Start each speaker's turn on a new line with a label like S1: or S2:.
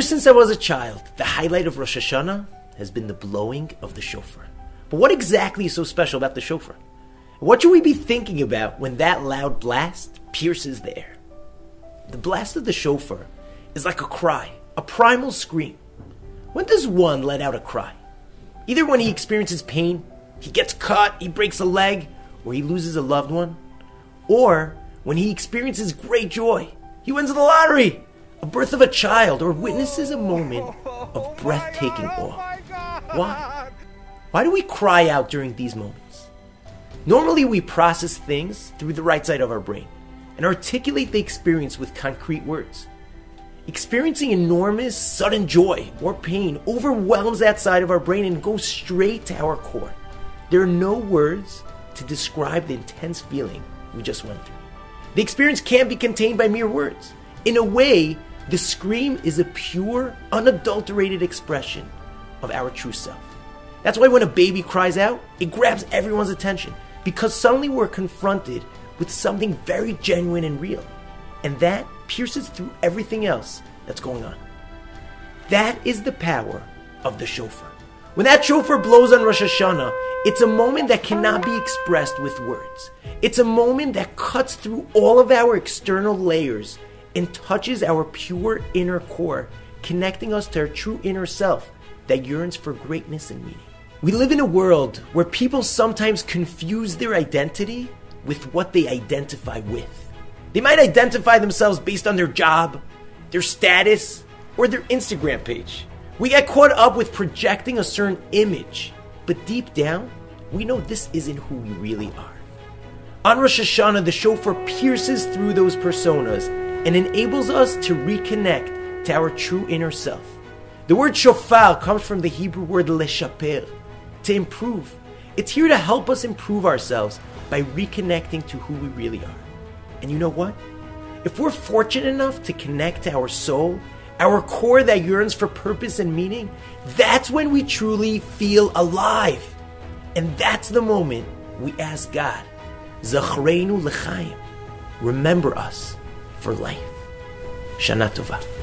S1: since I was a child, the highlight of Rosh Hashanah has been the blowing of the shofar. But what exactly is so special about the shofar? What should we be thinking about when that loud blast pierces the air? The blast of the shofar is like a cry, a primal scream. When does one let out a cry? Either when he experiences pain, he gets cut, he breaks a leg, or he loses a loved one, or when he experiences great joy, he wins the lottery, a birth of a child, or witnesses a moment of breathtaking awe. Why? Why do we cry out during these moments? Normally, we process things through the right side of our brain and articulate the experience with concrete words. Experiencing enormous, sudden joy or pain overwhelms that side of our brain and goes straight to our core. There are no words to describe the intense feeling we just went through. The experience can't be contained by mere words. In a way, the scream is a pure, unadulterated expression of our true self. That's why when a baby cries out, it grabs everyone's attention because suddenly we're confronted with something very genuine and real. And that pierces through everything else that's going on. That is the power of the shofar. When that shofar blows on Rosh Hashanah, it's a moment that cannot be expressed with words. It's a moment that cuts through all of our external layers and touches our pure inner core, connecting us to our true inner self that yearns for greatness and meaning. We live in a world where people sometimes confuse their identity with what they identify with. They might identify themselves based on their job, their status, or their Instagram page. We get caught up with projecting a certain image, but deep down, we know this isn't who we really are. On Rosh Hashanah, the shofar pierces through those personas and enables us to reconnect to our true inner self. The word shofar comes from the Hebrew word leshaper, to improve. It's here to help us improve ourselves by reconnecting to who we really are. And you know what? If we're fortunate enough to connect to our soul, our core that yearns for purpose and meaning, that's when we truly feel alive. And that's the moment we ask God, Zachreinu l'chaim, remember us for life. Shana Tova.